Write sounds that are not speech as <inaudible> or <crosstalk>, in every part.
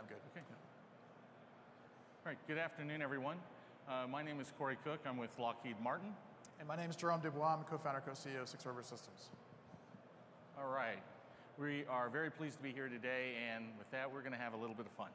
I'm good. Okay. All right. Good afternoon, everyone. Uh, my name is Corey Cook. I'm with Lockheed Martin. And my name is Jerome Dubois. I'm co-founder, co-CEO of Six River Systems. All right. We are very pleased to be here today, and with that, we're going to have a little bit of fun.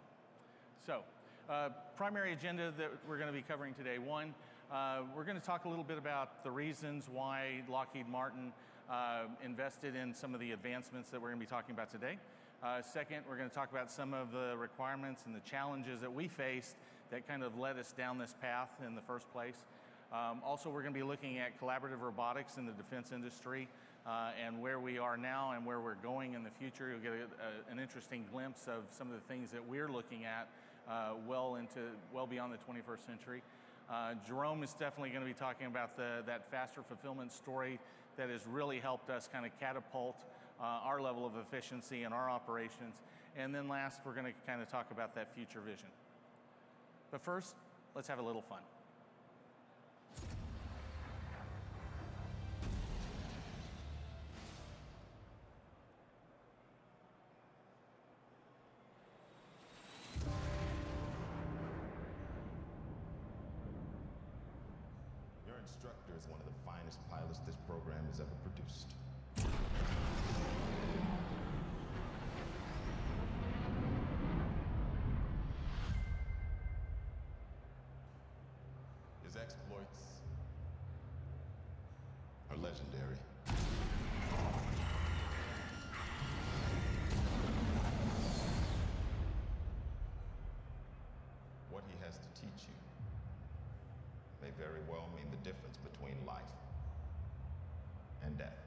So, uh, primary agenda that we're going to be covering today. One, uh, we're going to talk a little bit about the reasons why Lockheed Martin uh, invested in some of the advancements that we're going to be talking about today. Uh, second, we're going to talk about some of the requirements and the challenges that we faced that kind of led us down this path in the first place. Um, also, we're going to be looking at collaborative robotics in the defense industry uh, and where we are now and where we're going in the future. You'll get a, a, an interesting glimpse of some of the things that we're looking at uh, well into well beyond the 21st century. Uh, Jerome is definitely going to be talking about the, that faster fulfillment story that has really helped us kind of catapult uh, our level of efficiency in our operations. And then last, we're going to kind of talk about that future vision. But first, let's have a little fun. Your instructor is one of the finest pilots this program has ever produced. His exploits are legendary. What he has to teach you may very well mean the difference between life and death.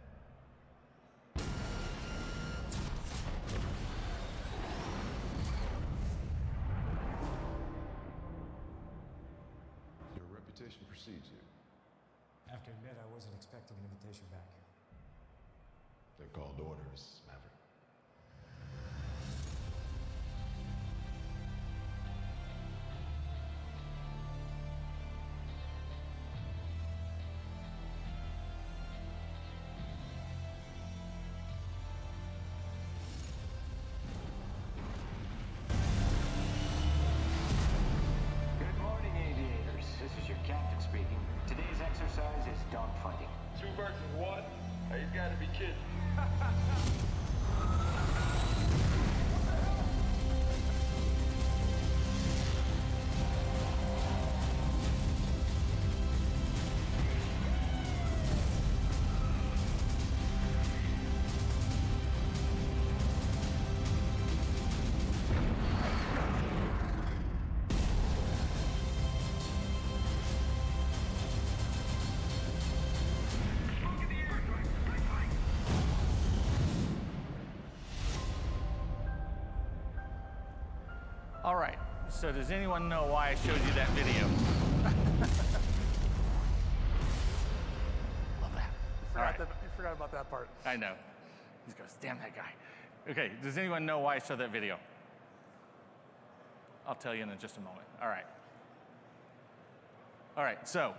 Your reputation precedes you. I have to admit, I wasn't expecting an invitation back. They're called orders, Maverick. Good morning, aviators. This is your captain speaking. Today's exercise is dogfighting. Two versus one? He's gotta be kidding. <laughs> So, does anyone know why I showed you that video? <laughs> Love that. You forgot, right. that, you forgot about that part. I know. He goes, damn that guy. Okay, does anyone know why I showed that video? I'll tell you in just a moment. All right. All right, so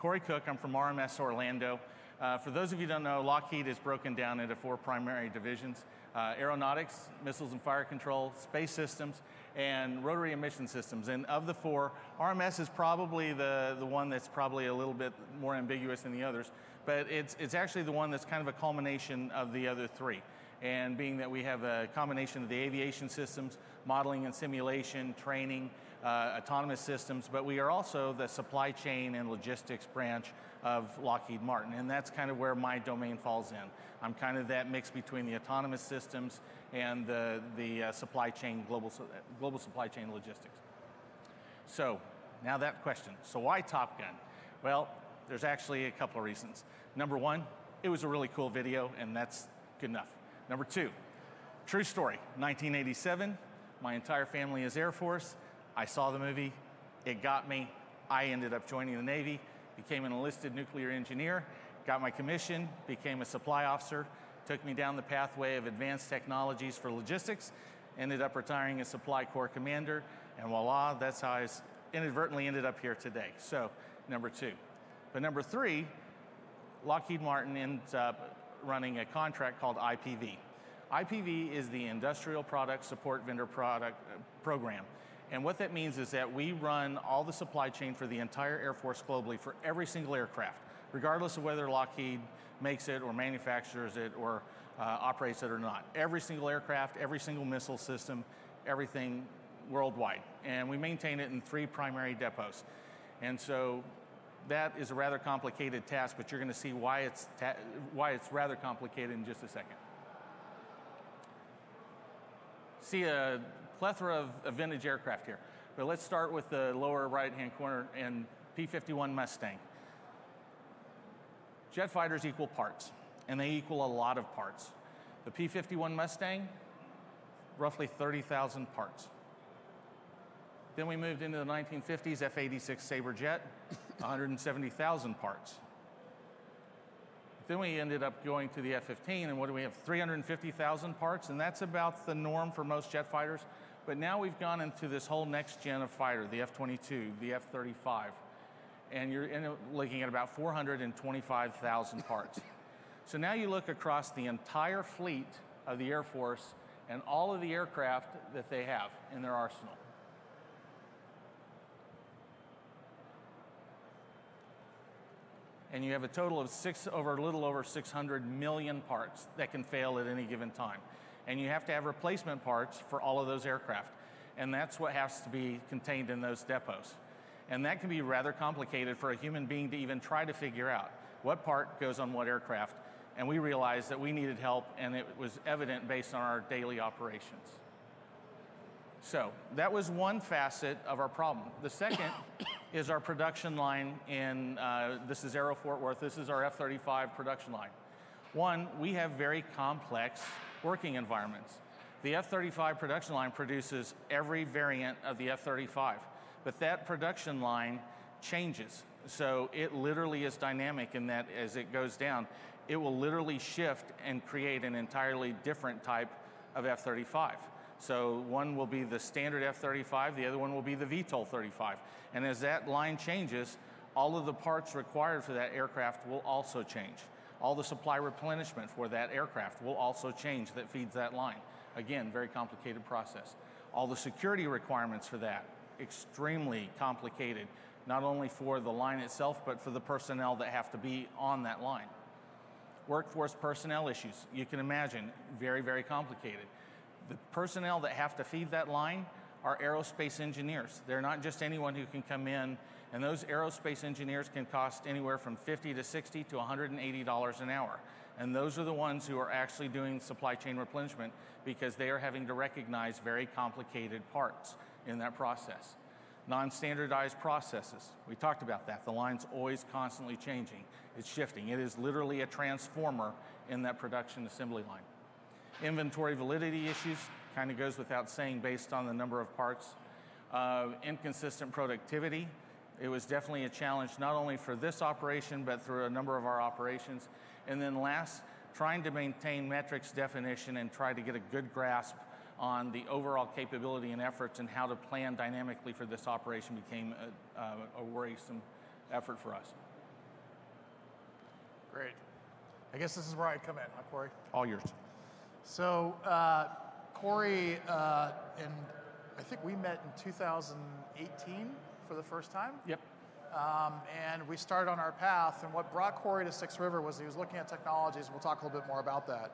Corey Cook, I'm from RMS Orlando. Uh, for those of you who don't know, Lockheed is broken down into four primary divisions uh, aeronautics, missiles and fire control, space systems, and rotary and mission systems. And of the four, RMS is probably the, the one that's probably a little bit more ambiguous than the others, but it's, it's actually the one that's kind of a culmination of the other three. And being that we have a combination of the aviation systems, modeling and simulation, training, uh, autonomous systems, but we are also the supply chain and logistics branch of Lockheed Martin. And that's kind of where my domain falls in. I'm kind of that mix between the autonomous systems and the, the uh, supply chain, global, global supply chain logistics. So, now that question. So, why Top Gun? Well, there's actually a couple of reasons. Number one, it was a really cool video, and that's good enough. Number two, true story 1987, my entire family is Air Force. I saw the movie, it got me. I ended up joining the Navy, became an enlisted nuclear engineer, got my commission, became a supply officer, took me down the pathway of advanced technologies for logistics, ended up retiring as supply corps commander, and voila, that's how I inadvertently ended up here today. So, number two. But number three, Lockheed Martin ends up running a contract called IPV. IPV is the Industrial Product Support Vendor Product uh, Program. And what that means is that we run all the supply chain for the entire Air Force globally for every single aircraft, regardless of whether Lockheed makes it or manufactures it or uh, operates it or not. Every single aircraft, every single missile system, everything worldwide. And we maintain it in three primary depots. And so that is a rather complicated task, but you're going to see why it's, ta- why it's rather complicated in just a second. See a plethora of, of vintage aircraft here, but let's start with the lower right-hand corner and P-51 Mustang. Jet fighters equal parts, and they equal a lot of parts. The P-51 Mustang, roughly 30,000 parts. Then we moved into the 1950s F-86 Sabre jet, 170,000 parts. Then we ended up going to the F-15, and what do we have? 350,000 parts, and that's about the norm for most jet fighters. But now we've gone into this whole next gen of fighter, the F-22, the F-35, and you're in, looking at about 425,000 parts. <laughs> so now you look across the entire fleet of the Air Force and all of the aircraft that they have in their arsenal. And you have a total of six over a little over 600 million parts that can fail at any given time. And you have to have replacement parts for all of those aircraft. And that's what has to be contained in those depots. And that can be rather complicated for a human being to even try to figure out what part goes on what aircraft. And we realized that we needed help, and it was evident based on our daily operations. So that was one facet of our problem. The second <coughs> is our production line in, uh, this is Aero Fort Worth, this is our F 35 production line. One, we have very complex working environments. The F 35 production line produces every variant of the F 35, but that production line changes. So it literally is dynamic in that as it goes down, it will literally shift and create an entirely different type of F 35. So one will be the standard F-35, the other one will be the VTOL 35. And as that line changes, all of the parts required for that aircraft will also change. All the supply replenishment for that aircraft will also change that feeds that line. Again, very complicated process. All the security requirements for that, extremely complicated, not only for the line itself, but for the personnel that have to be on that line. Workforce personnel issues, you can imagine, very, very complicated the personnel that have to feed that line are aerospace engineers. They're not just anyone who can come in, and those aerospace engineers can cost anywhere from 50 to 60 to 180 dollars an hour. And those are the ones who are actually doing supply chain replenishment because they are having to recognize very complicated parts in that process. Non standardized processes. We talked about that. The line's always constantly changing, it's shifting. It is literally a transformer in that production assembly line. Inventory validity issues kind of goes without saying based on the number of parts. Uh, inconsistent productivity. It was definitely a challenge not only for this operation, but through a number of our operations. And then last, trying to maintain metrics definition and try to get a good grasp on the overall capability and efforts and how to plan dynamically for this operation became a, a, a worrisome effort for us. Great. I guess this is where I come in, huh, Corey? All yours. So, uh, Corey, uh, and I think we met in 2018 for the first time. Yep. Um, and we started on our path. And what brought Corey to Six River was he was looking at technologies. We'll talk a little bit more about that.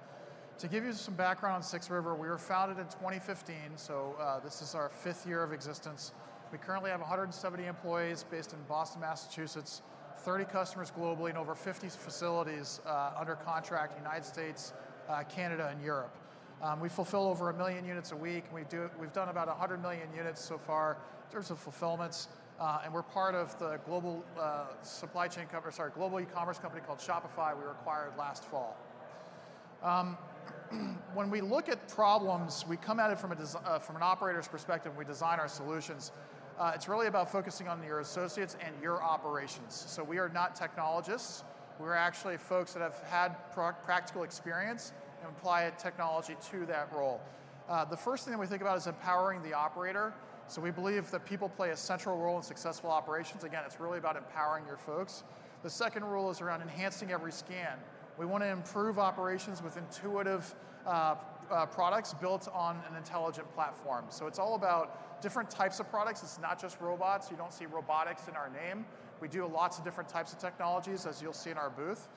To give you some background on Six River, we were founded in 2015, so uh, this is our fifth year of existence. We currently have 170 employees based in Boston, Massachusetts, 30 customers globally, and over 50 facilities uh, under contract in the United States, uh, Canada, and Europe. Um, we fulfill over a million units a week. We do, we've done about 100 million units so far in terms of fulfillments. Uh, and we're part of the global uh, supply chain company, sorry, global e-commerce company called Shopify. We acquired last fall. Um, <clears throat> when we look at problems, we come at it from, a des- uh, from an operator's perspective. We design our solutions. Uh, it's really about focusing on your associates and your operations. So we are not technologists. We're actually folks that have had practical experience and apply technology to that role. Uh, the first thing that we think about is empowering the operator. So we believe that people play a central role in successful operations. Again, it's really about empowering your folks. The second rule is around enhancing every scan. We want to improve operations with intuitive uh, uh, products built on an intelligent platform. So it's all about different types of products. It's not just robots. You don't see robotics in our name. We do lots of different types of technologies, as you'll see in our booth.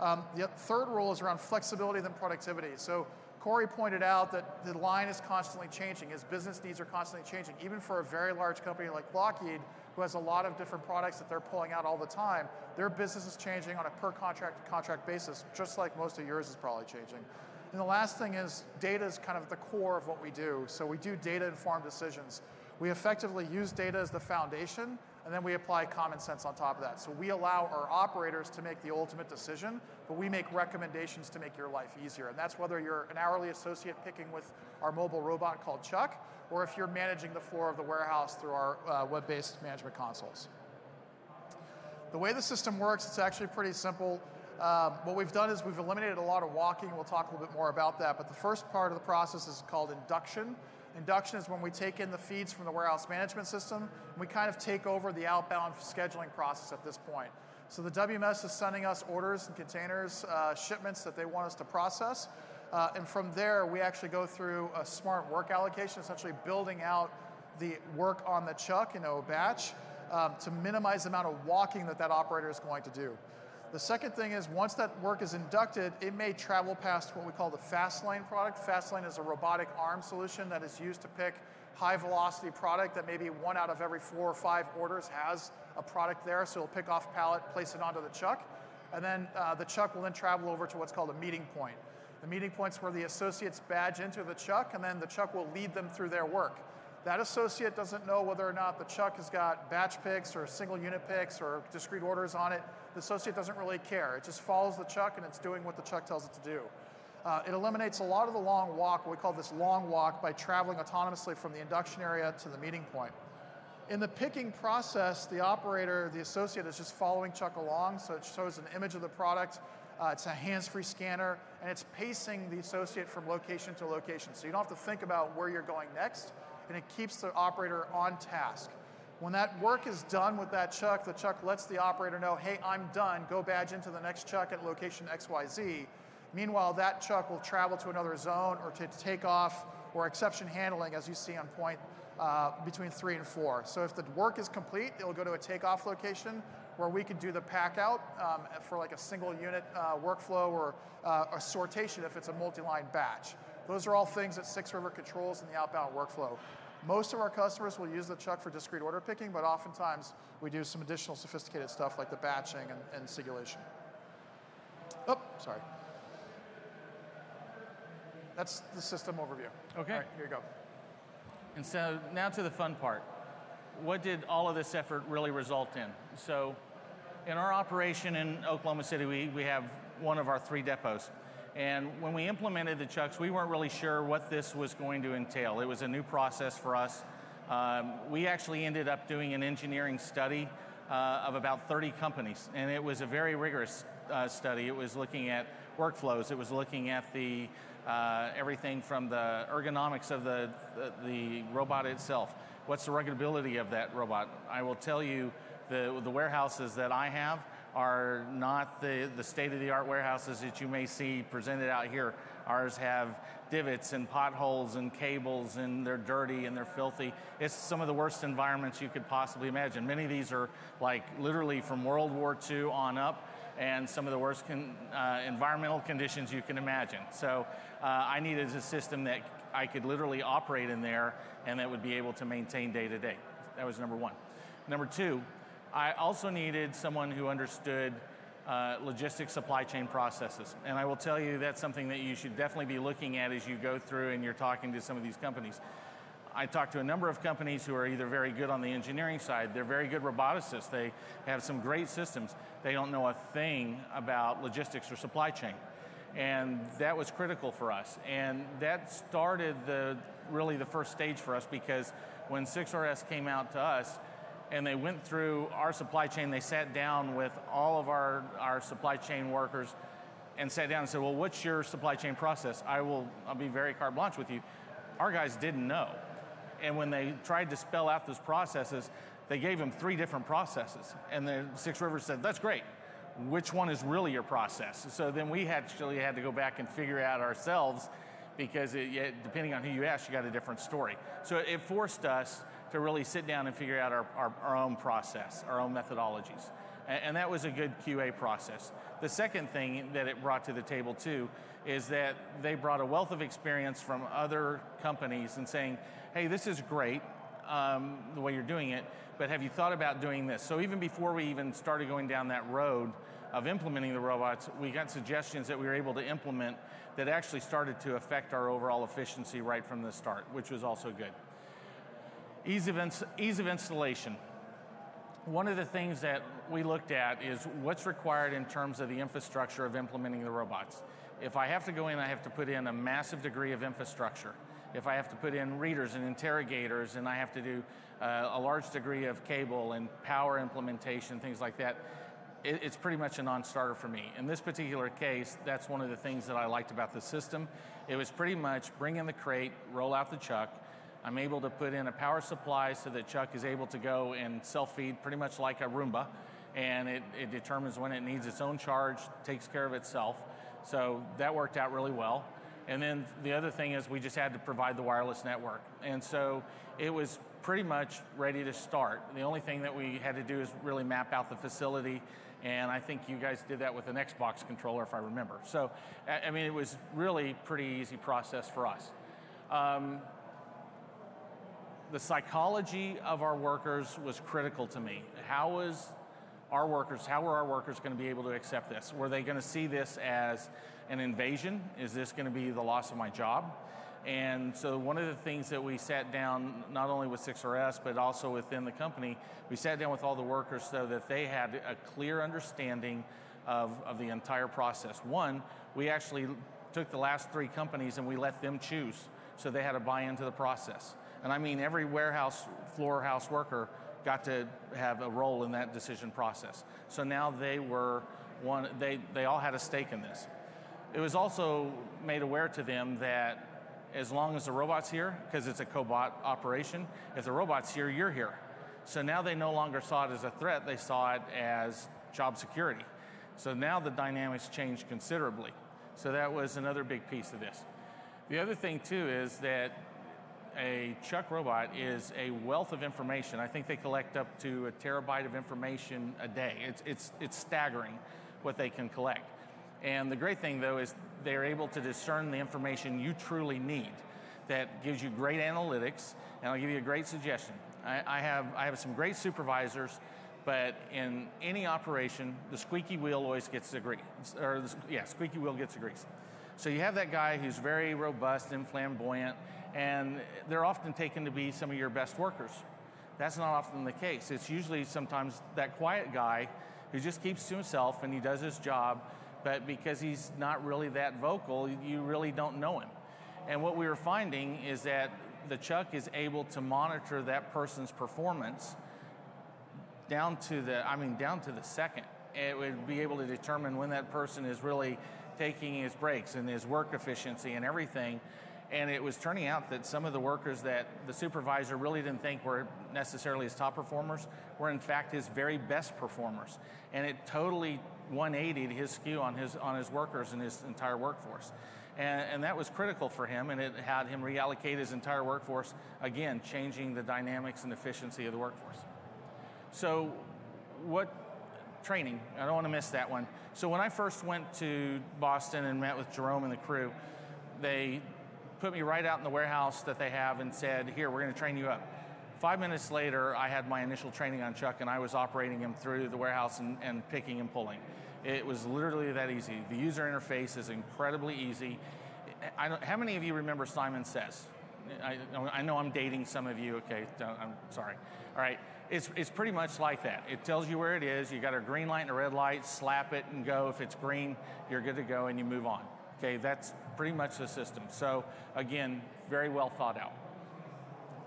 Um, the third rule is around flexibility than productivity. So Corey pointed out that the line is constantly changing. His business needs are constantly changing. Even for a very large company like Lockheed, who has a lot of different products that they're pulling out all the time, their business is changing on a per contract contract basis, just like most of yours is probably changing. And the last thing is data is kind of the core of what we do. So we do data informed decisions. We effectively use data as the foundation, and then we apply common sense on top of that. So we allow our operators to make the ultimate decision, but we make recommendations to make your life easier. And that's whether you're an hourly associate picking with our mobile robot called Chuck, or if you're managing the floor of the warehouse through our uh, web based management consoles. The way the system works, it's actually pretty simple. Um, what we've done is we've eliminated a lot of walking. We'll talk a little bit more about that. But the first part of the process is called induction. Induction is when we take in the feeds from the warehouse management system, and we kind of take over the outbound scheduling process at this point. So the WMS is sending us orders and containers, uh, shipments that they want us to process. Uh, and from there, we actually go through a smart work allocation, essentially building out the work on the chuck in a batch um, to minimize the amount of walking that that operator is going to do. The second thing is once that work is inducted, it may travel past what we call the Fastlane product. Fastlane is a robotic arm solution that is used to pick high velocity product that maybe one out of every four or five orders has a product there. So it'll pick off pallet, place it onto the chuck, and then uh, the chuck will then travel over to what's called a meeting point. The meeting point's where the associates badge into the chuck, and then the chuck will lead them through their work. That associate doesn't know whether or not the chuck has got batch picks or single unit picks or discrete orders on it. The associate doesn't really care. It just follows the chuck and it's doing what the chuck tells it to do. Uh, it eliminates a lot of the long walk, what we call this long walk, by traveling autonomously from the induction area to the meeting point. In the picking process, the operator, the associate, is just following Chuck along, so it shows an image of the product. Uh, it's a hands-free scanner, and it's pacing the associate from location to location. So you don't have to think about where you're going next and it keeps the operator on task. When that work is done with that chuck, the chuck lets the operator know, hey, I'm done, go badge into the next chuck at location XYZ. Meanwhile, that chuck will travel to another zone or to take off or exception handling, as you see on point uh, between three and four. So if the work is complete, it'll go to a takeoff location where we could do the pack out um, for like a single unit uh, workflow or uh, a sortation if it's a multi-line batch. Those are all things that Six River controls in the outbound workflow. Most of our customers will use the chuck for discrete order picking, but oftentimes we do some additional sophisticated stuff like the batching and, and singulation. Oh, sorry. That's the system overview. Okay. All right, here you go. And so now to the fun part. What did all of this effort really result in? So, in our operation in Oklahoma City, we, we have one of our three depots. And when we implemented the chucks, we weren't really sure what this was going to entail. It was a new process for us. Um, we actually ended up doing an engineering study uh, of about 30 companies, and it was a very rigorous uh, study. It was looking at workflows, it was looking at the uh, everything from the ergonomics of the, the, the robot itself. What's the ruggedability of that robot? I will tell you, the, the warehouses that I have, are not the, the state of the art warehouses that you may see presented out here. Ours have divots and potholes and cables, and they're dirty and they're filthy. It's some of the worst environments you could possibly imagine. Many of these are like literally from World War II on up, and some of the worst con, uh, environmental conditions you can imagine. So uh, I needed a system that I could literally operate in there and that would be able to maintain day to day. That was number one. Number two, I also needed someone who understood uh, logistics supply chain processes. And I will tell you that's something that you should definitely be looking at as you go through and you're talking to some of these companies. I talked to a number of companies who are either very good on the engineering side, they're very good roboticists, they have some great systems. They don't know a thing about logistics or supply chain. And that was critical for us. And that started the really the first stage for us because when 6RS came out to us, and they went through our supply chain. They sat down with all of our, our supply chain workers and sat down and said, Well, what's your supply chain process? I will I'll be very carte blanche with you. Our guys didn't know. And when they tried to spell out those processes, they gave them three different processes. And the Six Rivers said, That's great. Which one is really your process? So then we actually had to go back and figure out ourselves because it, depending on who you ask, you got a different story. So it forced us to really sit down and figure out our, our, our own process, our own methodologies. And, and that was a good QA process. The second thing that it brought to the table too is that they brought a wealth of experience from other companies and saying, hey, this is great, um, the way you're doing it, but have you thought about doing this? So even before we even started going down that road of implementing the robots, we got suggestions that we were able to implement that actually started to affect our overall efficiency right from the start, which was also good. Ease of, ins- ease of installation. One of the things that we looked at is what's required in terms of the infrastructure of implementing the robots. If I have to go in, I have to put in a massive degree of infrastructure. If I have to put in readers and interrogators, and I have to do uh, a large degree of cable and power implementation, things like that, it, it's pretty much a non-starter for me. In this particular case, that's one of the things that I liked about the system. It was pretty much bring in the crate, roll out the chuck. I'm able to put in a power supply so that Chuck is able to go and self-feed pretty much like a Roomba, and it, it determines when it needs its own charge, takes care of itself. So that worked out really well. And then the other thing is we just had to provide the wireless network. And so it was pretty much ready to start. The only thing that we had to do is really map out the facility and I think you guys did that with an Xbox controller, if I remember. So, I mean, it was really pretty easy process for us. Um, the psychology of our workers was critical to me. How was our workers, how were our workers going to be able to accept this? Were they going to see this as an invasion? Is this going to be the loss of my job? And so one of the things that we sat down, not only with 6RS, but also within the company, we sat down with all the workers so that they had a clear understanding of, of the entire process. One, we actually took the last three companies and we let them choose so they had a buy into the process. And I mean every warehouse floor house worker got to have a role in that decision process. So now they were one, they, they all had a stake in this. It was also made aware to them that as long as the robot's here, because it's a cobot operation, if the robot's here, you're here. So now they no longer saw it as a threat, they saw it as job security. So now the dynamics changed considerably. So that was another big piece of this. The other thing, too, is that a Chuck robot is a wealth of information. I think they collect up to a terabyte of information a day. It's, it's, it's staggering what they can collect. And the great thing, though, is they're able to discern the information you truly need. That gives you great analytics, and I'll give you a great suggestion. I, I have, I have some great supervisors, but in any operation, the squeaky wheel always gets the grease. Or, the, yeah, squeaky wheel gets the grease. So you have that guy who's very robust and flamboyant, and they're often taken to be some of your best workers. That's not often the case. It's usually sometimes that quiet guy who just keeps to himself and he does his job but because he's not really that vocal, you really don't know him. And what we were finding is that the Chuck is able to monitor that person's performance down to the, I mean, down to the second. It would be able to determine when that person is really taking his breaks and his work efficiency and everything. And it was turning out that some of the workers that the supervisor really didn't think were necessarily his top performers were in fact his very best performers. And it totally 180 his skew on his on his workers and his entire workforce. And, and, that was critical for him, and it had him reallocate his entire workforce, again, changing the dynamics and efficiency of the workforce. So, what training? I don't want to miss that one. So, when I first went to Boston and met with Jerome and the crew, they put me right out in the warehouse that they have and said, Here, we're going to train you up. Five minutes later, I had my initial training on Chuck and I was operating him through the warehouse and, and picking and pulling. It was literally that easy. The user interface is incredibly easy. how many of you remember Simon Says? I, I, know I'm dating some of you. Okay, I'm sorry. All right, it's, it's pretty much like that. It tells you where it is. You got a green light and a red light. Slap it and go. If it's green, you're good to go, and you move on. Okay, that's pretty much the system. So again, very well thought out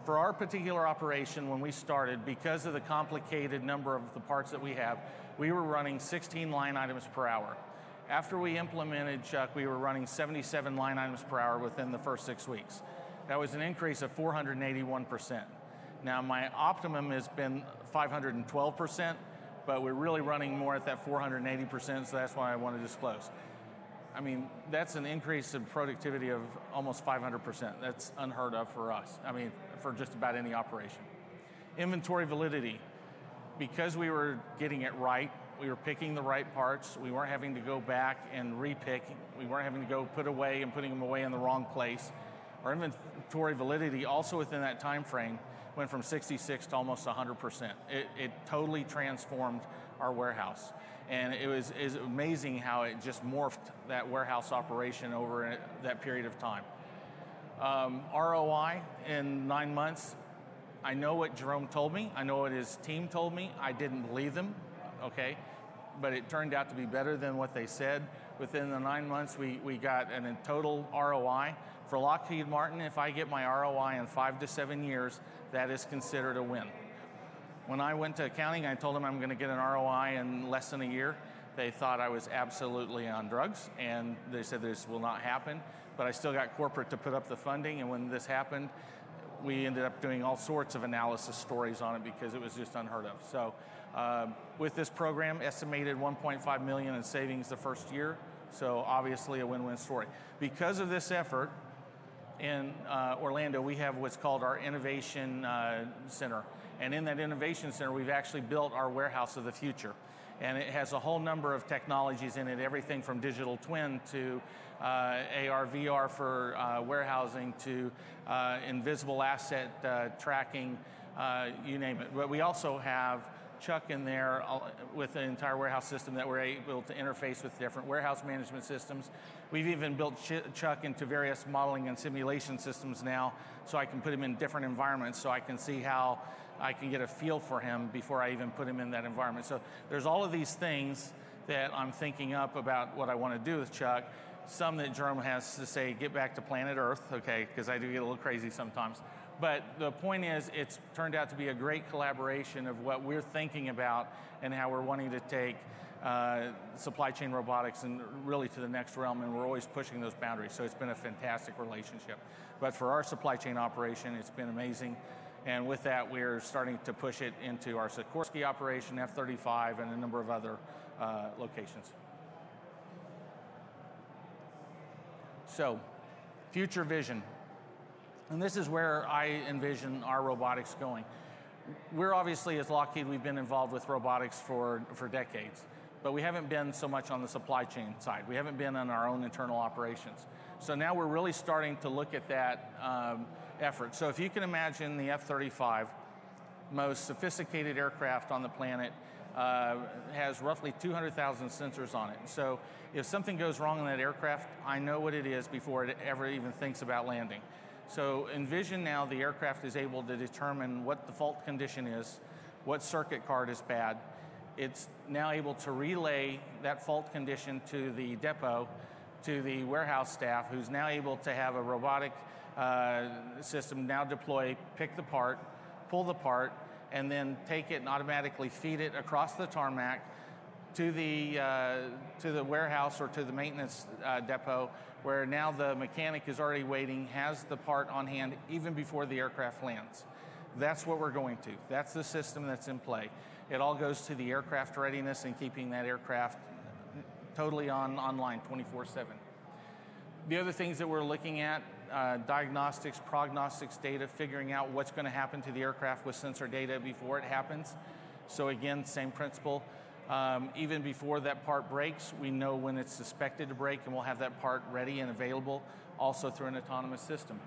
for our particular operation, when we started, because of the complicated number of the parts that we have, we were running 16 line items per hour. After we implemented Chuck, we were running 77 line items per hour within the first six weeks. That was an increase of 481%. Now, my optimum has been 512%, but we're really running more at that 480%, so that's why I want to disclose. I mean, that's an increase in productivity of almost 500%. That's unheard of for us. I mean, for just about any operation. Inventory validity. Because we were getting it right, we were picking the right parts, we weren't having to go back and repick, we weren't having to go put away and putting them away in the wrong place. Our inventory validity also within that time frame went from 66 to almost 100%. It, it totally transformed our warehouse. And it was is amazing how it just morphed that warehouse operation over that period of time. Um, ROI in nine months, I know what Jerome told me. I know what his team told me. I didn't believe them, okay? But it turned out to be better than what they said. Within the nine months, we, we got an, a total ROI. For Lockheed Martin, if I get my ROI in five to seven years, that is considered a win. When I went to accounting, I told them I'm going to get an ROI in less than a year. They thought I was absolutely on drugs, and they said this will not happen. But I still got corporate to put up the funding, and when this happened, we ended up doing all sorts of analysis stories on it because it was just unheard of. So, uh, with this program, estimated 1.5 million in savings the first year. So obviously a win-win story. Because of this effort, in uh, Orlando, we have what's called our Innovation uh, Center. And in that Innovation Center, we've actually built our warehouse of the future. And it has a whole number of technologies in it, everything from digital twin to uh, AR, VR for uh, warehousing to uh, invisible asset uh, tracking, uh, you name it. But we also have Chuck in there uh, with the entire warehouse system that we're able to interface with different warehouse management systems. We've even built Chuck into various modeling and simulation systems now, so I can put him in different environments so I can see how I can get a feel for him before I even put him in that environment. So there's all of these things that I'm thinking up about what I want to do with Chuck. Some that Jerome has to say, get back to planet Earth, okay, because I do get a little crazy sometimes. But the point is, it's turned out to be a great collaboration of what we're thinking about and how we're wanting to take uh, supply chain robotics and really to the next realm, and we're always pushing those boundaries. So it's been a fantastic relationship. But for our supply chain operation, it's been amazing. And with that, we're starting to push it into our Sikorsky operation, F 35, and a number of other uh, locations. So, future vision. And this is where I envision our robotics going. We're obviously, as Lockheed, we've been involved with robotics for, for decades, but we haven't been so much on the supply chain side. We haven't been on our own internal operations. So now we're really starting to look at that um, effort. So if you can imagine the F 35, most sophisticated aircraft on the planet, uh, has roughly 200,000 sensors on it. So if something goes wrong in that aircraft, I know what it is before it ever even thinks about landing. So envision now the aircraft is able to determine what the fault condition is, what circuit card is bad. It's now able to relay that fault condition to the depot, to the warehouse staff, who's now able to have a robotic uh, system now deploy, pick the part, pull the part, and then take it and automatically feed it across the tarmac to the, uh, to the warehouse or to the maintenance uh, depot where now the mechanic is already waiting, has the part on hand even before the aircraft lands. That's what we're going to. That's the system that's in play. It all goes to the aircraft readiness and keeping that aircraft totally on online 24 7. The other things that we're looking at uh, diagnostics, prognostics data, figuring out what's going to happen to the aircraft with sensor data before it happens. So, again, same principle. Um, even before that part breaks, we know when it's suspected to break, and we'll have that part ready and available also through an autonomous system.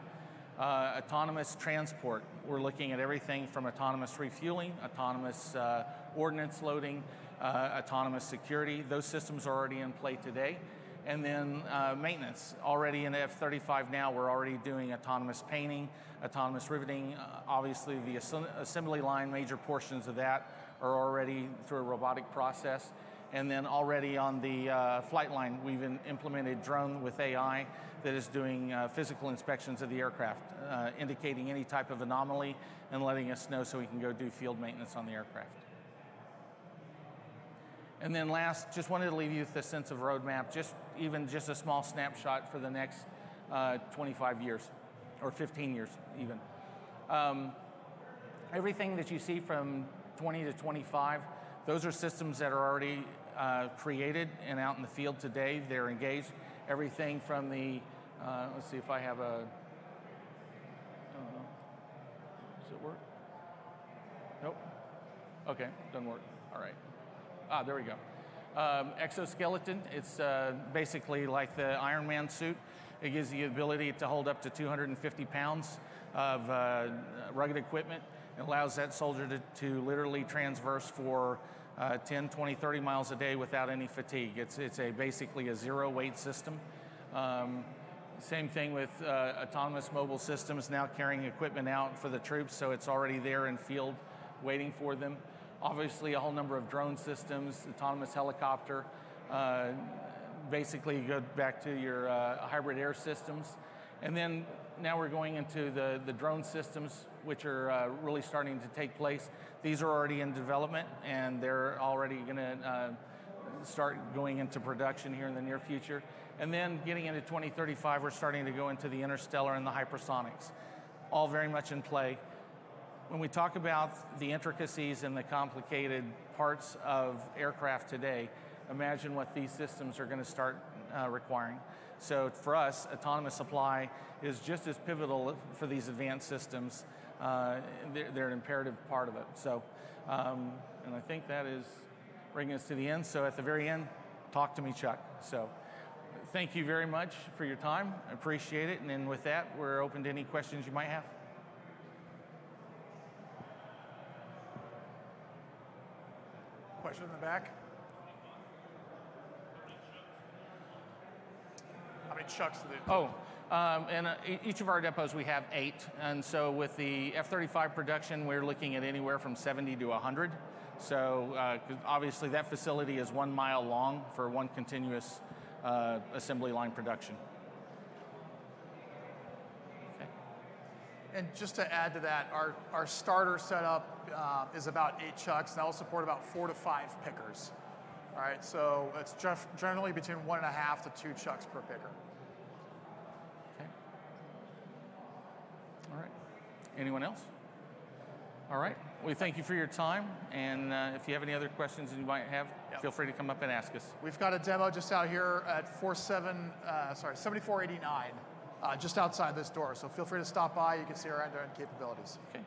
Uh, autonomous transport, we're looking at everything from autonomous refueling, autonomous uh, ordnance loading, uh, autonomous security. Those systems are already in play today. And then uh, maintenance. Already in F-35 now, we're already doing autonomous painting, autonomous riveting. Uh, obviously, the assembly line, major portions of that are already through a robotic process. And then already on the uh, flight line, we've implemented drone with AI that is doing uh, physical inspections of the aircraft, uh, indicating any type of anomaly and letting us know so we can go do field maintenance on the aircraft. And then last, just wanted to leave you with a sense of roadmap, just even just a small snapshot for the next uh, 25 years, or 15 years even. Um, everything that you see from 20 to 25. Those are systems that are already uh, created and out in the field today. They're engaged. everything from the, uh, let's see if I have a, does it work? Nope. Okay, doesn't work. All right. Ah, there we go. Um, exoskeleton, it's uh, basically like the Iron Man suit. It gives the ability to hold up to 250 pounds of uh, rugged equipment. It allows that soldier to, to literally transverse for uh, 10, 20, 30 miles a day without any fatigue. It's, it's a basically a zero weight system. Um, same thing with uh, autonomous mobile systems now carrying equipment out for the troops, so it's already there in field waiting for them. Obviously, a whole number of drone systems, autonomous helicopter. Uh, basically, go back to your uh, hybrid air systems. And then now we're going into the, the drone systems, which are uh, really starting to take place. These are already in development and they're already going to uh, start going into production here in the near future. And then getting into 2035, we're starting to go into the interstellar and the hypersonics, all very much in play. When we talk about the intricacies and the complicated parts of aircraft today, imagine what these systems are going to start uh, requiring. So for us, autonomous supply is just as pivotal for these advanced systems. Uh, they're, they're, an imperative part of it. So, um, and I think that is bringing us to the end. So at the very end, talk to me, Chuck. So thank you very much for your time. I appreciate it. And then with that, we're open to any questions you might have. Question in the back? How many chucks do they? Oh, um, and uh, each of our depots we have eight, and so with the F-35 production, we're looking at anywhere from 70 to 100. So uh, obviously that facility is one mile long for one continuous uh, assembly line production. And just to add to that, our, our starter setup uh, is about eight chucks, and that will support about four to five pickers. All right, so it's generally between one and a half to two chucks per picker. Okay. All right. Anyone else? All right. We thank you for your time. And uh, if you have any other questions you might have, yep. feel free to come up and ask us. We've got a demo just out here at 47, uh, sorry, 7489, uh, just outside this door. So feel free to stop by. You can see our end-to-end capabilities. Okay.